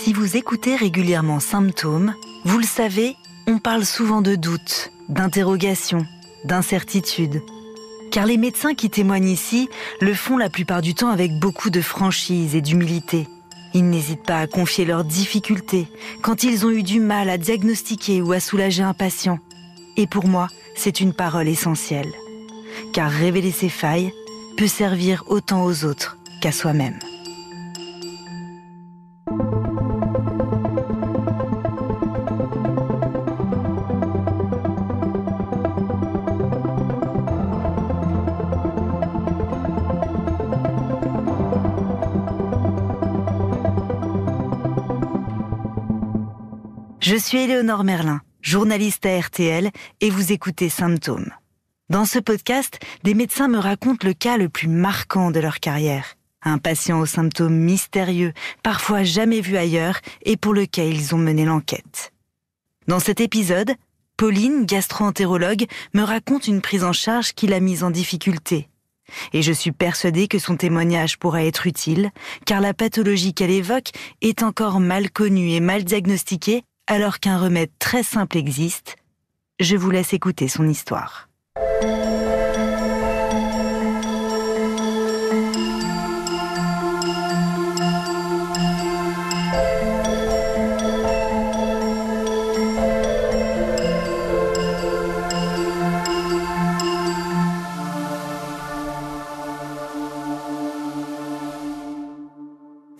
Si vous écoutez régulièrement Symptômes, vous le savez, on parle souvent de doutes, d'interrogations, d'incertitudes. Car les médecins qui témoignent ici le font la plupart du temps avec beaucoup de franchise et d'humilité. Ils n'hésitent pas à confier leurs difficultés quand ils ont eu du mal à diagnostiquer ou à soulager un patient. Et pour moi, c'est une parole essentielle. Car révéler ses failles peut servir autant aux autres qu'à soi-même. Suis Éléonore Merlin, journaliste à RTL, et vous écoutez Symptômes. Dans ce podcast, des médecins me racontent le cas le plus marquant de leur carrière. Un patient aux symptômes mystérieux, parfois jamais vu ailleurs, et pour lequel ils ont mené l'enquête. Dans cet épisode, Pauline, gastro-entérologue, me raconte une prise en charge qui l'a mise en difficulté. Et je suis persuadée que son témoignage pourra être utile, car la pathologie qu'elle évoque est encore mal connue et mal diagnostiquée, alors qu'un remède très simple existe. Je vous laisse écouter son histoire.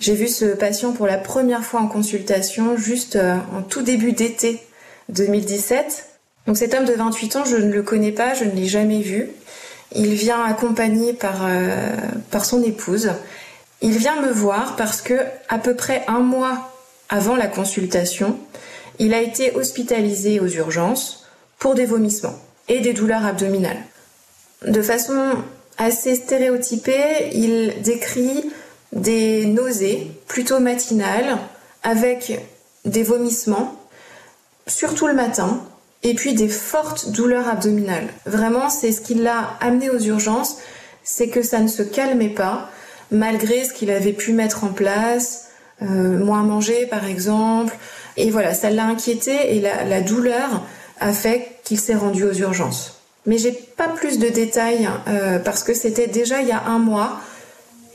J'ai vu ce patient pour la première fois en consultation juste euh, en tout début d'été 2017 donc cet homme de 28 ans, je ne le connais pas, je ne l'ai jamais vu. Il vient accompagné par, euh, par son épouse. Il vient me voir parce que à peu près un mois avant la consultation, il a été hospitalisé aux urgences pour des vomissements et des douleurs abdominales. De façon assez stéréotypée, il décrit des nausées plutôt matinales avec des vomissements, surtout le matin, et puis des fortes douleurs abdominales. Vraiment, c'est ce qui l'a amené aux urgences, c'est que ça ne se calmait pas, malgré ce qu'il avait pu mettre en place, euh, moins manger par exemple. Et voilà, ça l'a inquiété et la, douleur a fait qu'il s'est rendu aux urgences. Mais j'ai pas plus de détails euh, parce que c'était déjà il y a un mois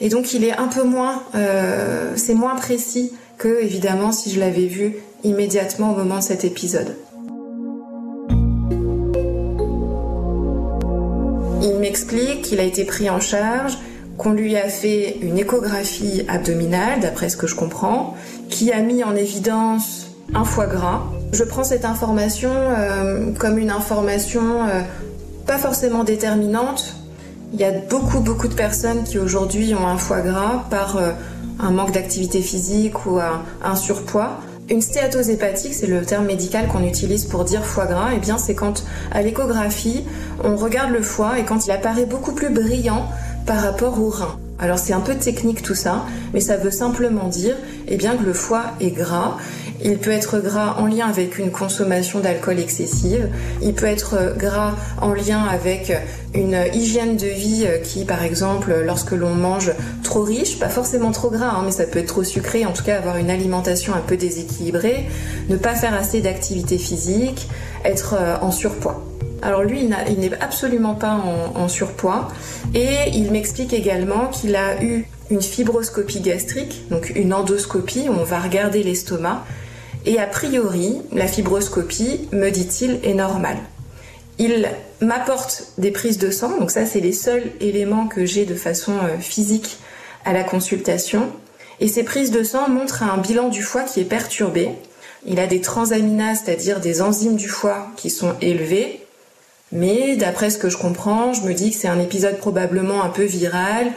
et donc il est un peu moins, euh, c'est moins précis que évidemment si je l'avais vu immédiatement au moment de cet épisode. Il m'explique qu'il a été pris en charge, qu'on lui a fait une échographie abdominale, d'après ce que je comprends, qui a mis en évidence un foie gras. Je prends cette information euh, comme une information euh, pas forcément déterminante. Il y a beaucoup beaucoup de personnes qui aujourd'hui ont un foie gras par euh, un manque d'activité physique ou un surpoids. Une stéatose hépatique, c'est le terme médical qu'on utilise pour dire foie gras. Et eh bien, c'est quand à l'échographie, on regarde le foie et quand il apparaît beaucoup plus brillant par rapport au rein. Alors c'est un peu technique tout ça, mais ça veut simplement dire eh bien, que le foie est gras il peut être gras en lien avec une consommation d'alcool excessive. Il peut être gras en lien avec une hygiène de vie qui, par exemple, lorsque l'on mange trop riche, pas forcément trop gras, hein, mais ça peut être trop sucré, en tout cas avoir une alimentation un peu déséquilibrée, ne pas faire assez d'activité physique, être euh, en surpoids. Alors lui, il n'est absolument pas en, en, surpoids et il m'explique également qu'il a eu une fibroscopie gastrique, donc une endoscopie où on va regarder l'estomac et a priori, la fibroscopie, me dit-il, est normale. Il m'apporte des prises de sang, donc ça c'est les seuls éléments que j'ai de façon euh, physique à la consultation. Et ces prises de sang montrent un bilan du foie qui est perturbé. Il a des transaminases, c'est-à-dire des enzymes du foie qui sont élevées. Mais d'après ce que je comprends, je me dis que c'est un épisode probablement un peu viral,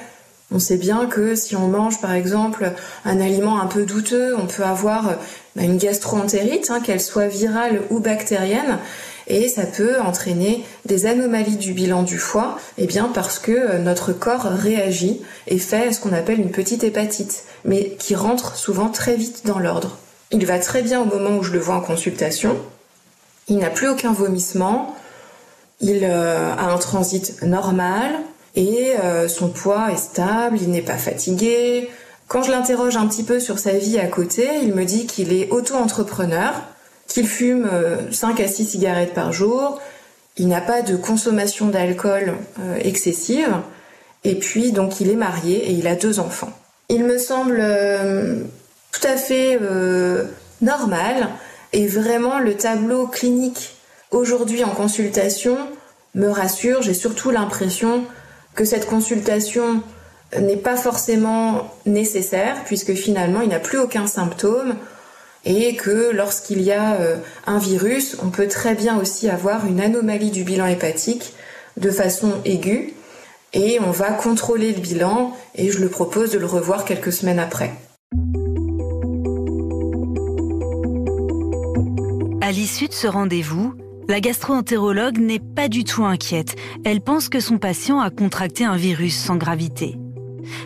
on sait bien que si on mange par exemple un aliment un peu douteux, on peut avoir bah, une gastroentérite, hein, qu'elle soit virale ou bactérienne, et ça peut entraîner des anomalies du bilan du foie, eh bien parce que euh, notre corps réagit et fait ce qu'on appelle une petite hépatite, mais qui rentre souvent très vite dans l'ordre. Il va très bien au moment où je le vois en consultation. Il n'a plus aucun vomissement. Il euh, a un transit normal et euh, son poids est stable, il n'est pas fatigué, Quand je l'interroge un petit peu sur sa vie à côté, il me dit qu'il est auto-entrepreneur, qu'il fume 5 euh, à 6 cigarettes par jour, il n'a pas de consommation d'alcool euh, excessive, et puis donc il est marié et il a deux enfants. Il me semble tout à fait normal et vraiment le tableau clinique aujourd'hui en consultation me rassure. J'ai surtout l'impression que cette consultation n'est pas forcément nécessaire puisque finalement il n'a plus aucun symptôme et que lorsqu'il y a euh, un virus, on peut très bien aussi avoir une anomalie du bilan hépatique de façon aiguë et on va contrôler le bilan et je le propose de le revoir quelques semaines après. À l'issue de ce rendez-vous, la gastro-entérologue n'est pas du tout inquiète. Elle pense que son patient a contracté un virus sans gravité.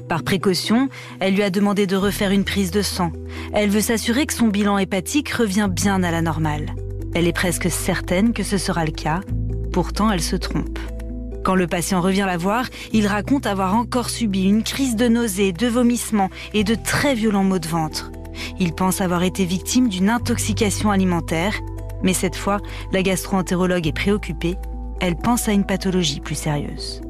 Par précaution, elle lui a demandé de refaire une prise de sang. Elle veut s'assurer que son bilan hépatique revient bien à la normale. Elle est presque certaine que ce sera le cas, pourtant elle se trompe. Quand le patient revient la voir, il raconte avoir encore subi une crise de nausées, de vomissements et de très violents maux de ventre. Il pense avoir été victime d'une intoxication alimentaire, mais cette fois, la gastro-entérologue est préoccupée. Elle pense à une pathologie plus sérieuse.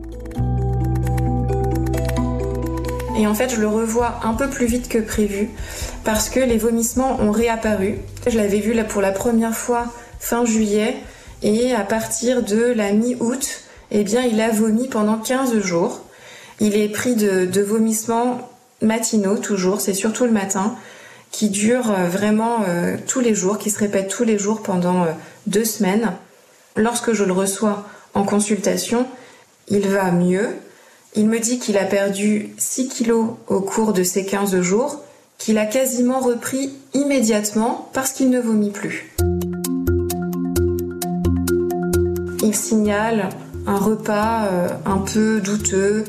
Et en fait, je le revois un peu plus vite que prévu parce que les vomissements ont réapparu. Je l'avais vu là pour la première fois fin juillet et à partir de la mi-août, eh bien, il a vomi pendant 15 jours. Il est pris de, vomissements matinaux toujours, c'est surtout le matin, qui durent euh, vraiment euh, tous les jours, qui se répètent tous les jours pendant euh, deux semaines. Lorsque je le reçois en consultation, il va mieux, il me dit qu'il a perdu 6 kilos au cours de ces 15 jours, qu'il a quasiment repris immédiatement parce qu'il ne vomit plus. Il signale un repas un peu douteux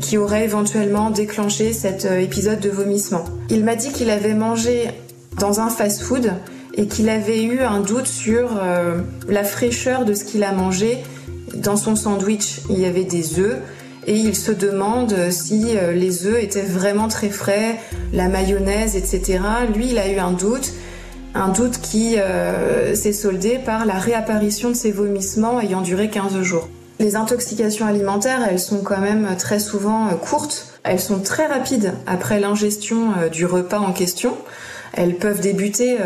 qui aurait éventuellement déclenché cet euh, épisode de vomissement. Il m'a dit qu'il avait mangé dans un fast-food et qu'il avait eu un doute sur la fraîcheur de ce qu'il a mangé. Dans son sandwich, il y avait des œufs et il se demande si euh, les œufs étaient vraiment très frais, la mayonnaise, etc. Lui, il a eu un doute, un doute qui euh, s'est soldé par la réapparition de ses vomissements ayant duré 15 jours. Les intoxications alimentaires, elles sont quand même très souvent euh, courtes, elles sont très rapides après l'ingestion du repas en question. Elles peuvent débuter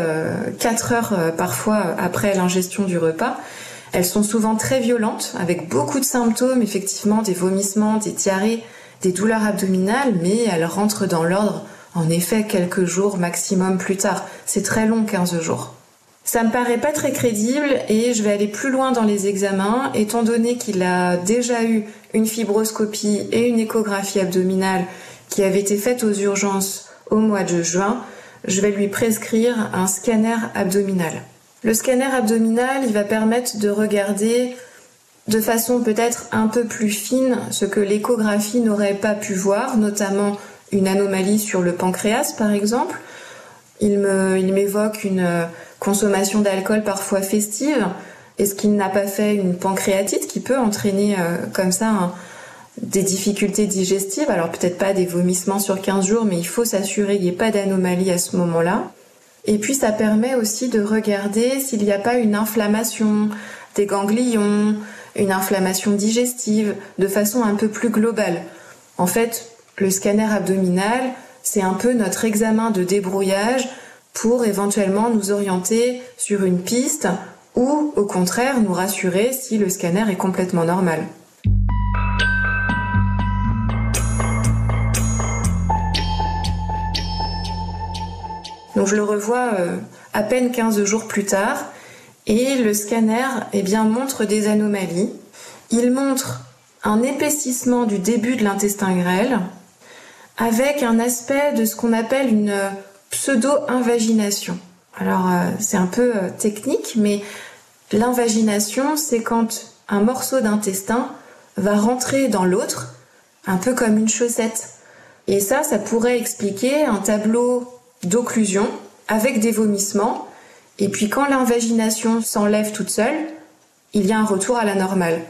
4 heures parfois après l'ingestion du repas elles sont souvent très violentes, avec beaucoup de symptômes, effectivement, des vomissements, des diarrhées, des douleurs abdominales, mais elles rentrent dans l'ordre, en effet, quelques jours maximum plus tard. C'est très long, 15 jours. Ça me paraît pas très crédible et je vais aller plus loin dans les examens, étant donné qu'il a déjà eu une fibroscopie et une échographie abdominale qui avaient été faites aux urgences au mois de juin, je vais lui prescrire un scanner abdominal. Le scanner abdominal, il va permettre de regarder de façon peut-être un peu plus fine ce que l'échographie n'aurait pas pu voir, notamment une anomalie sur le pancréas par exemple. Il m'évoque une consommation d'alcool parfois festive. Est-ce qu'il n'a pas fait une pancréatite qui peut entraîner euh, comme ça des difficultés digestives? Alors peut-être pas des vomissements sur 15 jours, mais il faut s'assurer qu'il n'y ait pas d'anomalie à ce moment-là. Et puis ça permet aussi de regarder s'il n'y a pas une inflammation des ganglions, une inflammation digestive, de façon un peu plus globale. En fait, le scanner abdominal, c'est un peu notre examen de débrouillage pour éventuellement nous orienter sur une piste ou au contraire nous rassurer si le scanner est complètement normal. Donc je le revois euh, à peine 15 jours plus tard et le scanner eh bien, montre des anomalies. Il montre un épaississement du début de l'intestin grêle avec un aspect de ce qu'on appelle une pseudo-invagination. Alors euh, c'est un peu euh, technique, mais l'invagination, c'est quand un morceau d'intestin va rentrer dans l'autre, un peu comme une chaussette. Et ça, ça pourrait expliquer un tableau d'occlusion avec des vomissements. Et puis quand l'invagination s'enlève toute seule, il y a un retour à la normale.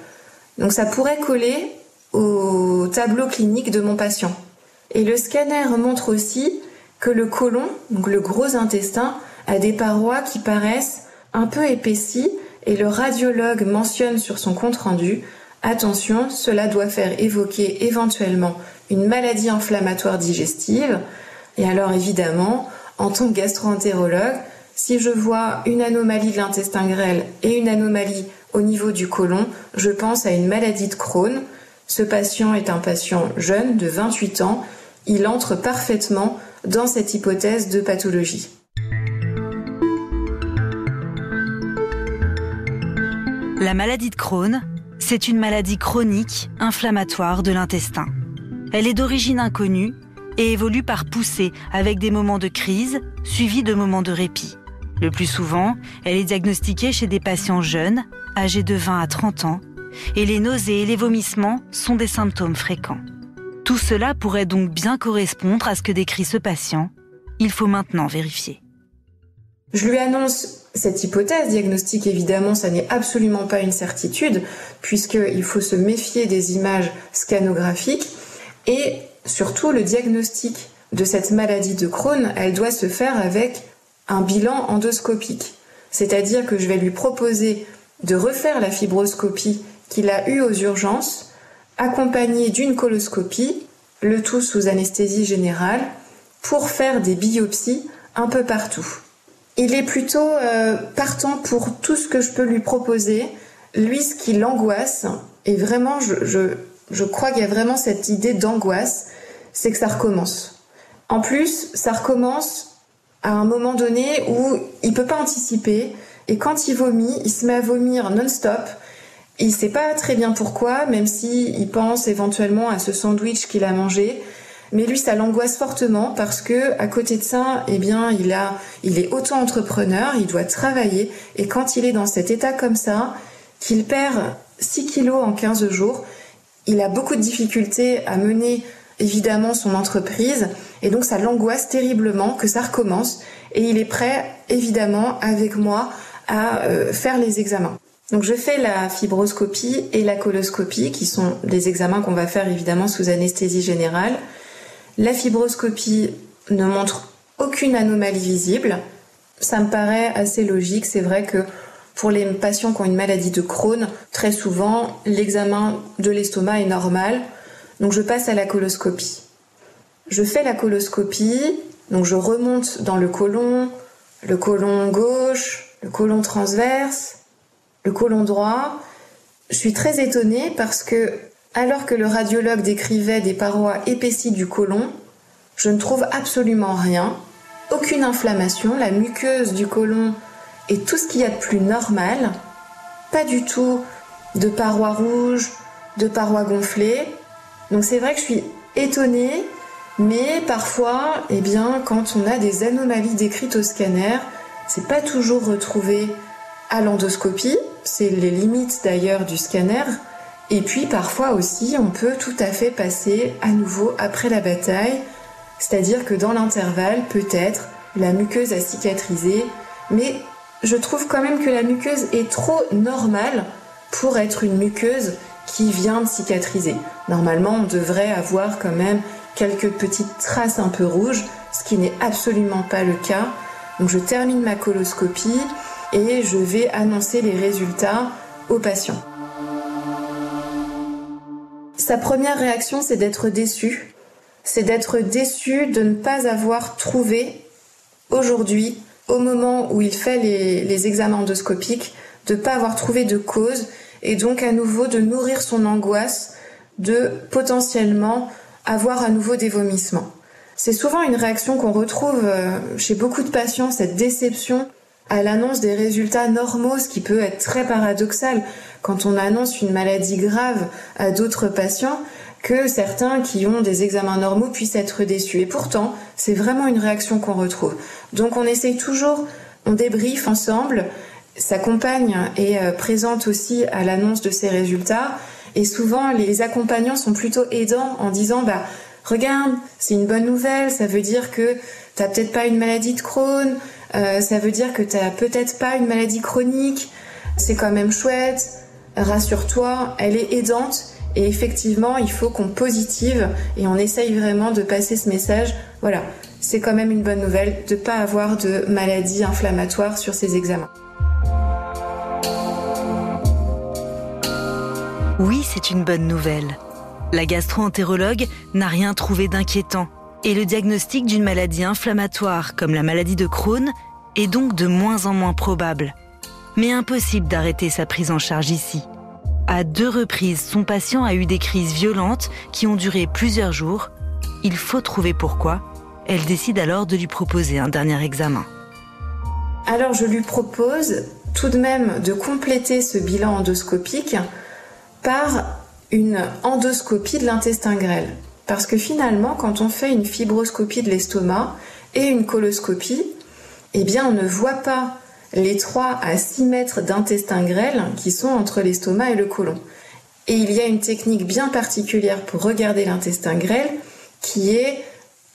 Donc ça pourrait coller au tableau clinique de mon patient. Et le scanner montre aussi que le côlon, donc le gros intestin, a des parois qui paraissent un peu épaissies et le radiologue mentionne sur son compte-rendu Attention, cela doit faire évoquer éventuellement une maladie inflammatoire digestive. Et alors évidemment, en tant que gastro-entérologue, si je vois une anomalie de l'intestin grêle et une anomalie au niveau du côlon, je pense à une maladie de Crohn. Ce patient est un patient jeune de 28 ans. Il entre parfaitement dans cette hypothèse de pathologie. La maladie de Crohn, c'est une maladie chronique inflammatoire de l'intestin. Elle est d'origine inconnue et évolue par poussée avec des moments de crise suivis de moments de répit. Le plus souvent, elle est diagnostiquée chez des patients jeunes, âgés de 20 à 30 ans, et les nausées et les vomissements sont des symptômes fréquents. Tout cela pourrait donc bien correspondre à ce que décrit ce patient. Il faut maintenant vérifier. Je lui annonce cette hypothèse diagnostique, évidemment, ça n'est absolument pas une certitude, puisqu'il faut se méfier des images scanographiques, et surtout le diagnostic de cette maladie de Crohn, elle doit se faire avec un bilan endoscopique. C'est-à-dire que je vais lui proposer de refaire la fibroscopie qu'il a eue aux urgences, accompagnée d'une coloscopie, le tout sous anesthésie générale, pour faire des biopsies un peu partout. Il est plutôt euh, partant pour tout ce que je peux lui proposer. Lui, ce qui l'angoisse, et vraiment, je, je, je crois qu'il y a vraiment cette idée d'angoisse, c'est que ça recommence. En plus, ça recommence à un moment donné où il peut pas anticiper, et quand il vomit, il se met à vomir non-stop. Il sait pas très bien pourquoi, même si il pense éventuellement à ce sandwich qu'il a mangé. Mais lui, ça l'angoisse fortement parce que, à côté de ça, eh bien, il a, il est auto-entrepreneur, il doit travailler. Et quand il est dans cet état comme ça, qu'il perd 6 kilos en 15 jours, il a beaucoup de difficultés à mener évidemment son entreprise et donc ça l'angoisse terriblement que ça recommence et il est prêt évidemment avec moi à euh, faire les examens. Donc je fais la fibroscopie et la coloscopie qui sont des examens qu'on va faire évidemment sous anesthésie générale. La fibroscopie ne montre aucune anomalie visible. Ça me paraît assez logique. C'est vrai que pour les patients qui ont une maladie de Crohn, très souvent, l'examen de l'estomac est normal. Donc je passe à la coloscopie. Je fais la coloscopie, donc je remonte dans le côlon, le côlon gauche, le côlon transverse, le côlon droit. Je suis très étonnée parce que alors que le radiologue décrivait des parois épaissies du côlon, je ne trouve absolument rien, aucune inflammation, la muqueuse du côlon est tout ce qu'il y a de plus normal, pas du tout de parois rouges, de parois gonflées. Donc c'est vrai que je suis étonnée, mais parfois, eh bien, quand on a des anomalies décrites au scanner, c'est pas toujours retrouvé à l'endoscopie, c'est les limites d'ailleurs du scanner, et puis parfois aussi, on peut tout à fait passer à nouveau après la bataille, c'est-à-dire que dans l'intervalle, peut-être, la muqueuse a cicatrisé, mais je trouve quand même que la muqueuse est trop normale pour être une muqueuse qui vient de cicatriser. Normalement, on devrait avoir quand même quelques petites traces un peu rouges, ce qui n'est absolument pas le cas. Donc je termine ma coloscopie et je vais annoncer les résultats aux patients. Sa première réaction, c'est d'être déçu. C'est d'être déçu de ne pas avoir trouvé aujourd'hui, au moment où il fait les, examens endoscopiques, de ne pas avoir trouvé de cause et donc à nouveau de nourrir son angoisse de potentiellement avoir à nouveau des vomissements. C'est souvent une réaction qu'on retrouve euh, chez beaucoup de patients, cette déception à l'annonce des résultats normaux, ce qui peut être très paradoxal quand on annonce une maladie grave à d'autres patients, que certains qui ont des examens normaux puissent être déçus. Et pourtant, c'est vraiment une réaction qu'on retrouve. Donc on essaye toujours, on débriefe ensemble. Sa compagne est euh, présente aussi à l'annonce de ces résultats. Et souvent, les accompagnants sont plutôt aidants en disant, bah, regarde, c'est une bonne nouvelle, ça veut dire que t'as peut-être pas une maladie de Crohn, euh, ça veut dire que t'as peut-être pas une maladie chronique, c'est quand même chouette, rassure-toi, elle est aidante Et effectivement, il faut qu'on positive et on essaye vraiment de passer ce message. Voilà, c'est quand même une bonne nouvelle de ne pas avoir de maladie inflammatoire sur ces examens. Oui, c'est une bonne nouvelle. La gastro-entérologue n'a rien trouvé d'inquiétant et le diagnostic d'une maladie inflammatoire comme la maladie de Crohn est donc de moins en moins probable. Mais impossible d'arrêter sa prise en charge ici. À deux reprises, son patient a eu des crises violentes qui ont duré plusieurs jours. Il faut trouver pourquoi. Elle décide alors de lui proposer un dernier examen. Alors je lui propose tout de même de compléter ce bilan endoscopique par une endoscopie de l'intestin grêle. Parce que finalement, quand on fait une fibroscopie de l'estomac et une coloscopie, eh bien, on ne voit pas les 3 à 6 mètres d'intestin grêle qui sont entre l'estomac et le côlon. Et il y a une technique bien particulière pour regarder l'intestin grêle qui est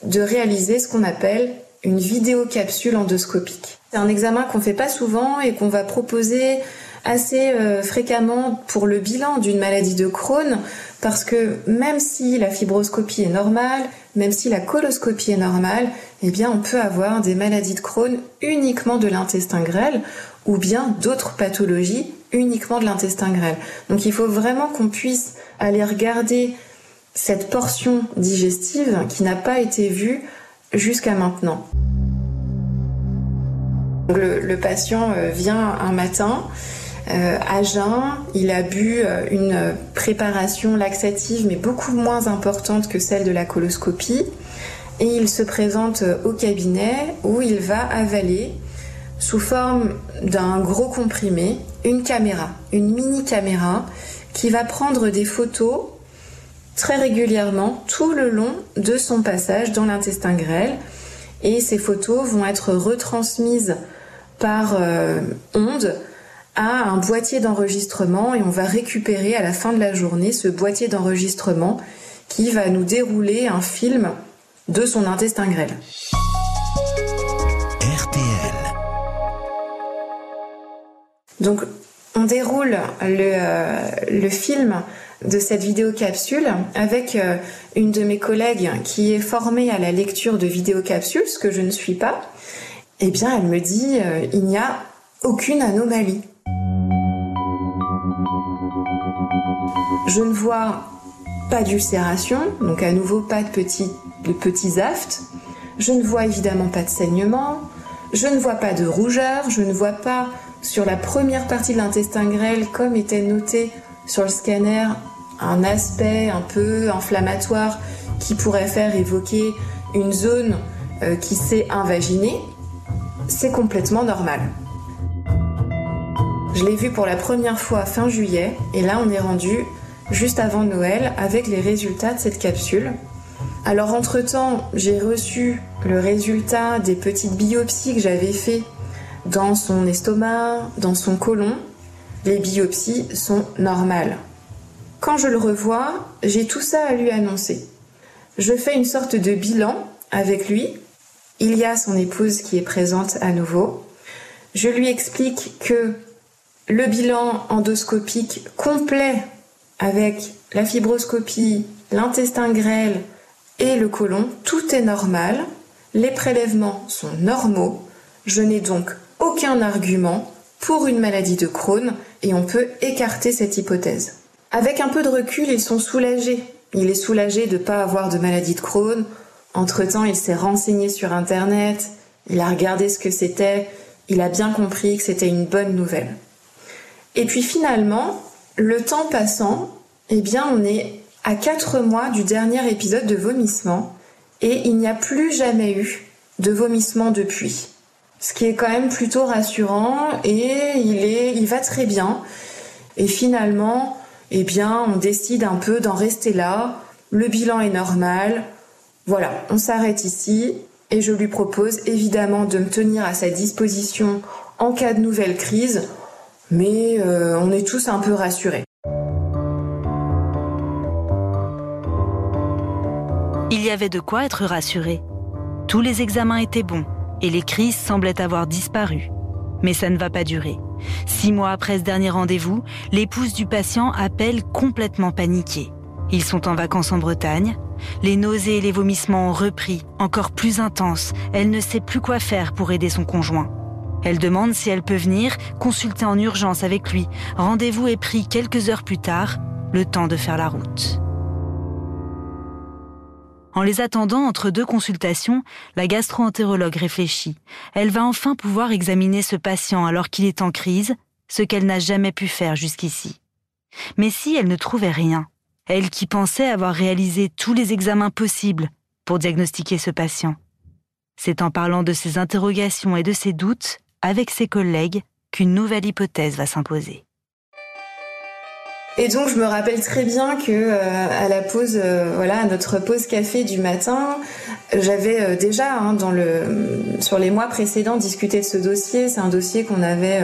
de réaliser ce qu'on appelle une vidéocapsule endoscopique. C'est un examen qu'on fait pas souvent et qu'on va proposer assez euh, fréquemment pour le bilan d'une maladie de Crohn parce que même si la fibroscopie est normale, même si la coloscopie est normale, eh bien on peut avoir des maladies de Crohn uniquement de l'intestin grêle ou bien d'autres pathologies uniquement de l'intestin grêle. Donc il faut vraiment qu'on puisse aller regarder cette portion digestive qui n'a pas été vue jusqu'à maintenant. Le, le patient euh, vient un matin à jeun, il a bu euh, une préparation laxative mais beaucoup moins importante que celle de la coloscopie. Et il se présente au cabinet où il va avaler sous forme d'un gros comprimé une caméra, une mini caméra qui va prendre des photos très régulièrement tout le long de son passage dans l'intestin grêle. Et ces photos vont être retransmises par euh, ondes à un boîtier d'enregistrement et on va récupérer à la fin de la journée ce boîtier d'enregistrement qui va nous dérouler un film de son intestin grêle. RTL. Donc on déroule le, euh, le film de cette vidéocapsule avec euh, une de mes collègues qui est formée à la lecture de vidéocapsules, ce que je ne suis pas. Eh bien, elle me dit, euh, il n'y a aucune anomalie. Je ne vois pas d'ulcération, donc à nouveau pas de petits, de petits aftes. Je ne vois évidemment pas de saignement. Je ne vois pas de rougeur. Je ne vois pas sur la première partie de l'intestin grêle, comme était noté sur le scanner, un aspect un peu inflammatoire qui pourrait faire évoquer une zone euh, qui s'est invaginée. C'est complètement normal. Je l'ai vu pour la première fois fin juillet et là on est rendu juste avant Noël avec les résultats de cette capsule. Alors entre-temps, j'ai reçu le résultat des petites biopsies que j'avais fait dans son estomac, dans son côlon. Les biopsies sont normales. Quand je le revois, j'ai tout ça à lui annoncer. Je fais une sorte de bilan avec lui. Il y a son épouse qui est présente à nouveau. Je lui explique que le bilan endoscopique complet avec la fibroscopie, l'intestin grêle et le côlon, tout est normal, les prélèvements sont normaux, je n'ai donc aucun argument pour une maladie de Crohn et on peut écarter cette hypothèse. Avec un peu de recul, ils sont soulagés. Il est soulagé de ne pas avoir de maladie de Crohn. Entre-temps, il s'est renseigné sur Internet, il a regardé ce que c'était, il a bien compris que c'était une bonne nouvelle. Et puis finalement, le temps passant, eh bien, on est à 4 mois du dernier épisode de vomissement et il n'y a plus jamais eu de vomissement depuis. Ce qui est quand même plutôt rassurant et il est, il va très bien. Et finalement, eh bien, on décide un peu d'en rester là. Le bilan est normal. Voilà, on s'arrête ici et je lui propose évidemment de me tenir à sa disposition en cas de nouvelle crise mais euh, on est tous un peu rassurés. Il y avait de quoi être rassuré. Tous les examens étaient bons et les crises semblaient avoir disparu. Mais ça ne va pas durer. Six mois après ce dernier rendez-vous, l'épouse du patient appelle complètement paniquée. Ils sont en vacances en Bretagne. Les nausées et les vomissements ont repris, encore plus intenses. Elle ne sait plus quoi faire pour aider son conjoint. Elle demande si elle peut venir consulter en urgence avec lui. Rendez-vous est pris quelques heures plus tard, le temps de faire la route. En les attendant entre deux consultations, la gastro-entérologue réfléchit. Elle va enfin pouvoir examiner ce patient alors qu'il est en crise, ce qu'elle n'a jamais pu faire jusqu'ici. Mais si elle ne trouvait rien, elle qui pensait avoir réalisé tous les examens possibles pour diagnostiquer ce patient. C'est en parlant de ses interrogations et de ses doutes avec ses collègues qu'une nouvelle hypothèse va s'imposer. Et donc je me rappelle très bien que euh, à la pause, euh, voilà, à notre pause café du matin, j'avais euh, déjà hein, sur les mois précédents discuté de ce dossier. C'est un dossier qu'on avait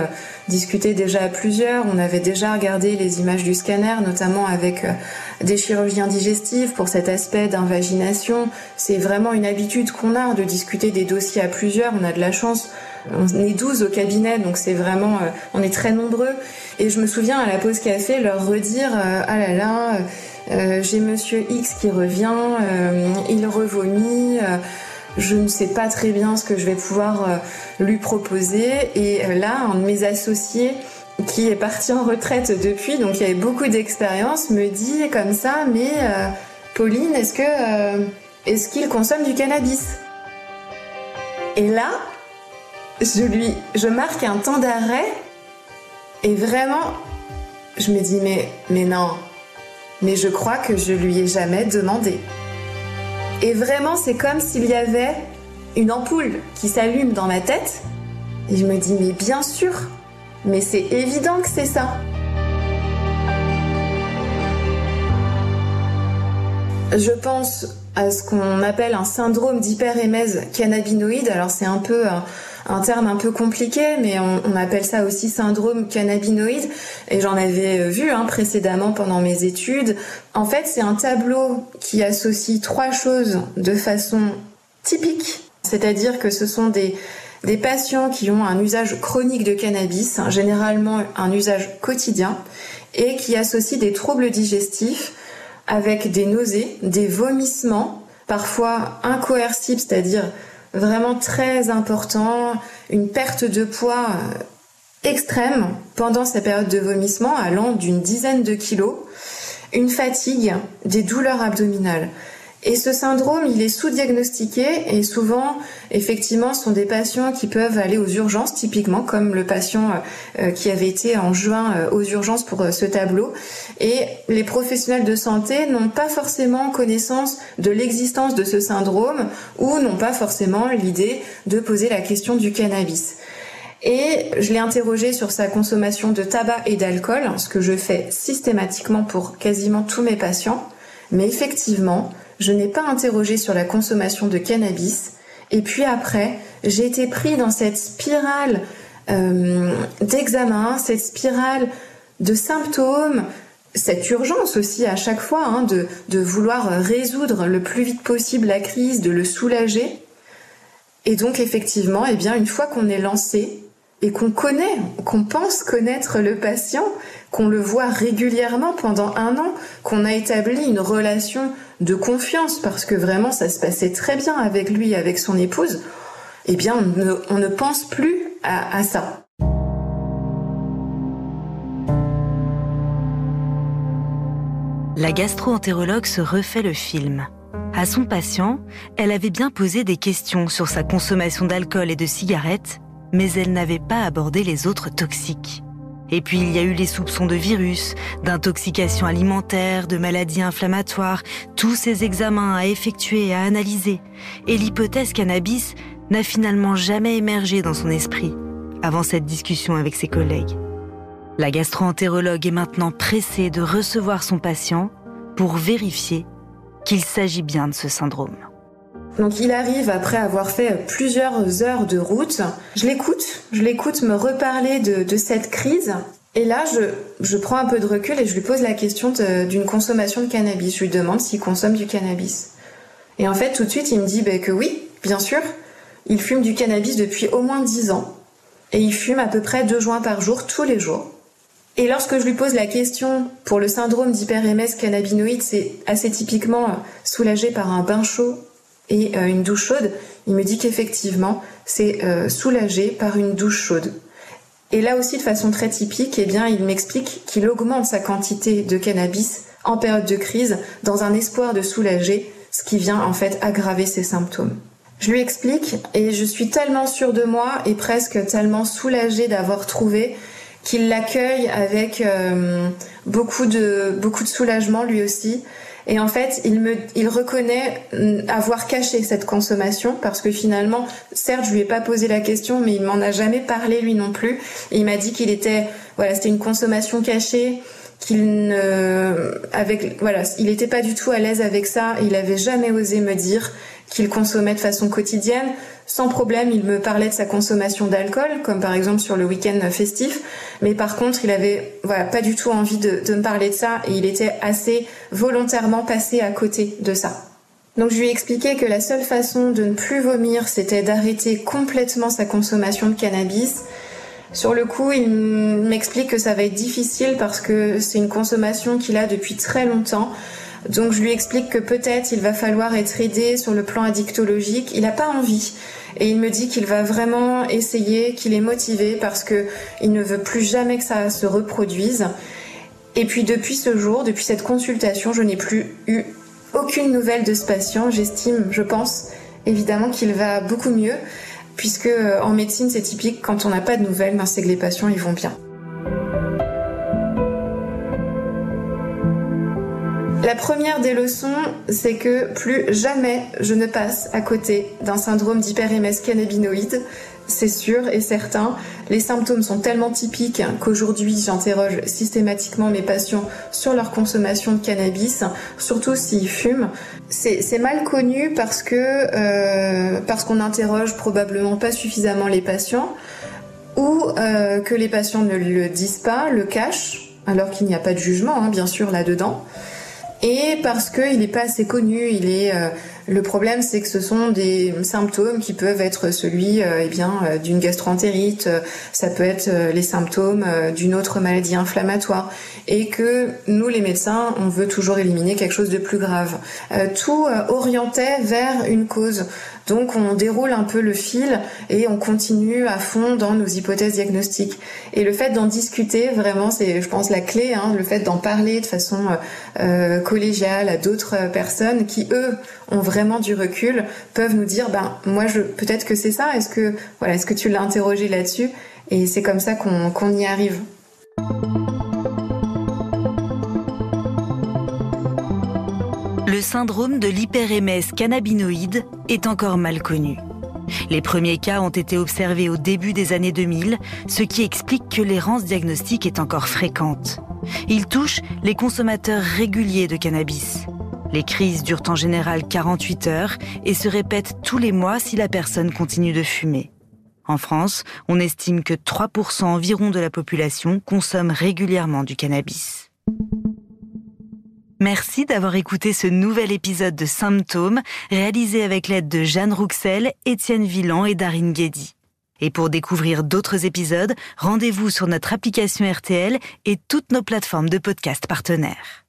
discuté déjà à plusieurs. On avait déjà regardé les images du scanner, notamment avec des chirurgiens digestifs pour cet aspect d'invagination. C'est vraiment une habitude qu'on a de discuter des dossiers à plusieurs. On a de la chance on est 12 au cabinet, donc c'est vraiment, euh, on est très nombreux. Et je me souviens à la pause café leur redire, euh, ah là là, euh, j'ai Monsieur X qui revient, il revomit. je ne sais pas très bien ce que je vais pouvoir lui proposer. Et là, un de mes associés qui est parti en retraite depuis, donc il avait beaucoup d'expérience, me dit comme ça, mais Pauline, est-ce est-ce qu'il consomme du cannabis? Et là, je lui, je marque un temps d'arrêt et vraiment, je me dis mais, mais non, mais je crois que je lui ai jamais demandé. Et vraiment, c'est comme s'il y avait une ampoule qui s'allume dans ma tête et je me dis mais bien sûr, mais c'est évident que c'est ça. Je pense à ce qu'on appelle un syndrome d'hyperémèse cannabinoïde. Alors c'est un peu un terme un peu compliqué, mais on, appelle ça aussi syndrome cannabinoïde. Et j'en avais euh, vu hein, précédemment pendant mes études. En fait, c'est un tableau qui associe trois choses de façon typique. C'est-à-dire que ce sont des, patients qui ont un usage chronique de cannabis, hein, généralement un usage quotidien, et qui associent des troubles digestifs avec des nausées, des vomissements, parfois incoercibles, c'est-à-dire vraiment très important, une perte de poids euh, extrême pendant sa période de vomissement allant d'une dizaine de kilos, une fatigue, des douleurs abdominales. Et ce syndrome, il est sous-diagnostiqué et souvent, effectivement, ce sont des patients qui peuvent aller aux urgences, typiquement comme le patient euh, qui avait été en juin euh, aux urgences pour euh, ce tableau. Et les professionnels de santé n'ont pas forcément connaissance de l'existence de ce syndrome ou n'ont pas forcément l'idée de poser la question du cannabis. Et je l'ai interrogé sur sa consommation de tabac et d'alcool, ce que je fais systématiquement pour quasiment tous mes patients. Mais effectivement, je n'ai pas interrogé sur la consommation de cannabis. Et puis après, j'ai été pris dans cette spirale euh, d'examen, cette spirale de symptômes, cette urgence aussi à chaque fois hein, de, de vouloir résoudre le plus vite possible la crise, de le soulager. Et donc effectivement, eh bien, une fois qu'on est lancé et qu'on connaît, qu'on pense connaître le patient, qu'on le voit régulièrement pendant un an, qu'on a établi une relation de confiance parce que vraiment ça se passait très bien avec lui, avec son épouse, eh bien on ne, pense plus à, à ça. La gastro-entérologue se refait le film. À son patient, elle avait bien posé des questions sur sa consommation d'alcool et de cigarettes, mais elle n'avait pas abordé les autres toxiques. Et puis il y a eu les soupçons de virus, d'intoxication alimentaire, de maladies inflammatoires, tous ces examens à effectuer et à analyser. Et l'hypothèse cannabis n'a finalement jamais émergé dans son esprit avant cette discussion avec ses collègues. La gastro-entérologue est maintenant pressée de recevoir son patient pour vérifier qu'il s'agit bien de ce syndrome. Donc il arrive après avoir fait plusieurs heures de route. Je l'écoute, je l'écoute me reparler de, cette crise. Et là, je, prends un peu de recul et je lui pose la question d'une consommation de cannabis. Je lui demande s'il consomme du cannabis. Et en fait, tout de suite, il me dit bah, que oui, bien sûr. Il fume du cannabis depuis au moins 10 ans. et il fume à peu près deux joints par jour tous les jours. Et lorsque je lui pose la question pour le syndrome d'hyper-MS cannabinoïde, c'est assez typiquement soulagé par un bain chaud et euh, une douche chaude, il me dit qu'effectivement, c'est euh, soulagé par une douche chaude. Et là aussi, de façon très typique, eh bien, il m'explique qu'il augmente sa quantité de cannabis en période de crise dans un espoir de soulager, ce qui vient en fait aggraver ses symptômes. Je lui explique et je suis tellement sûre de moi et presque tellement soulagée d'avoir trouvé qu'il l'accueille avec euh, beaucoup de beaucoup de soulagement lui aussi. Et en fait, il me, il reconnaît mm, avoir caché cette consommation parce que finalement, certes, je lui ai pas posé la question, mais il m'en a jamais parlé lui non plus. Et il m'a dit qu'il était, voilà, c'était une consommation cachée, qu'il ne, avec, voilà, il était pas du tout à l'aise avec ça. Il avait jamais osé me dire qu'il consommait de façon quotidienne. Sans problème, il me parlait de sa consommation d'alcool, comme par exemple sur le week-end festif. Mais par contre, il avait pas du tout envie de, de me parler de ça et il était assez volontairement passé à côté de ça. Donc je lui ai expliqué que la seule façon de ne plus vomir, c'était d'arrêter complètement sa consommation de cannabis. Sur le coup, il m'explique que ça va être difficile parce que c'est une consommation qu'il a depuis très longtemps. Donc je lui explique que peut-être il va falloir être aidé sur le plan addictologique. Il n'a pas envie. Et il me dit qu'il va vraiment essayer, qu'il est motivé parce que il ne veut plus jamais que ça se reproduise. Et puis depuis ce jour, depuis cette consultation, je n'ai plus eu aucune nouvelle de ce patient. J'estime, je pense, évidemment qu'il va beaucoup mieux, puisque euh, en médecine c'est typique, quand on n'a pas de nouvelles, ben, c'est que les patients ils vont bien. La première des leçons, c'est que plus jamais je ne passe à côté d'un syndrome d'hyper-MS cannabinoïde. C'est sûr et certain. Les symptômes sont tellement typiques qu'aujourd'hui j'interroge systématiquement mes patients sur leur consommation de cannabis, surtout s'ils fument. C'est mal connu parce que euh, parce qu'on interroge probablement pas suffisamment les patients ou euh, que les patients ne le disent pas, le cachent, alors qu'il n'y a pas de jugement, hein, bien sûr, là-dedans et parce qu'il n'est pas assez connu. Il est euh, le problème, c'est que ce sont des symptômes qui peuvent être celui, euh, eh euh, d'une gastroentérite. ça peut être les symptômes d'une autre maladie inflammatoire, et que nous, les médecins, on veut toujours éliminer quelque chose de plus grave. tout orientait vers une cause. Donc on déroule un peu le fil et on continue à fond dans nos hypothèses diagnostiques. Et le fait d'en discuter, vraiment, c'est, je pense, la clé. Hein, le fait d'en parler de façon euh, collégiale à d'autres personnes qui, eux, ont vraiment du recul, peuvent nous dire, ben moi, je peut-être que c'est ça. Est-ce que voilà, est-ce que tu l'as interrogé là-dessus? Et c'est comme ça qu'on qu'on y arrive. Le syndrome de l'hyperémèse cannabinoïde est encore mal connu. Les premiers cas ont été observés au début des années 2000, ce qui explique que l'errance diagnostique est encore fréquente. Il touche les consommateurs réguliers de cannabis. Les crises durent en général 48 heures et se répètent tous les mois si la personne continue de fumer. En France, on estime que 3% environ de la population consomme régulièrement du cannabis. Merci d'avoir écouté ce nouvel épisode de Symptômes, réalisé avec l'aide de Jeanne Rouxel, Étienne Villan et Darine Guédy. Et pour découvrir d'autres épisodes, rendez-vous sur notre application RTL et toutes nos plateformes de podcast partenaires.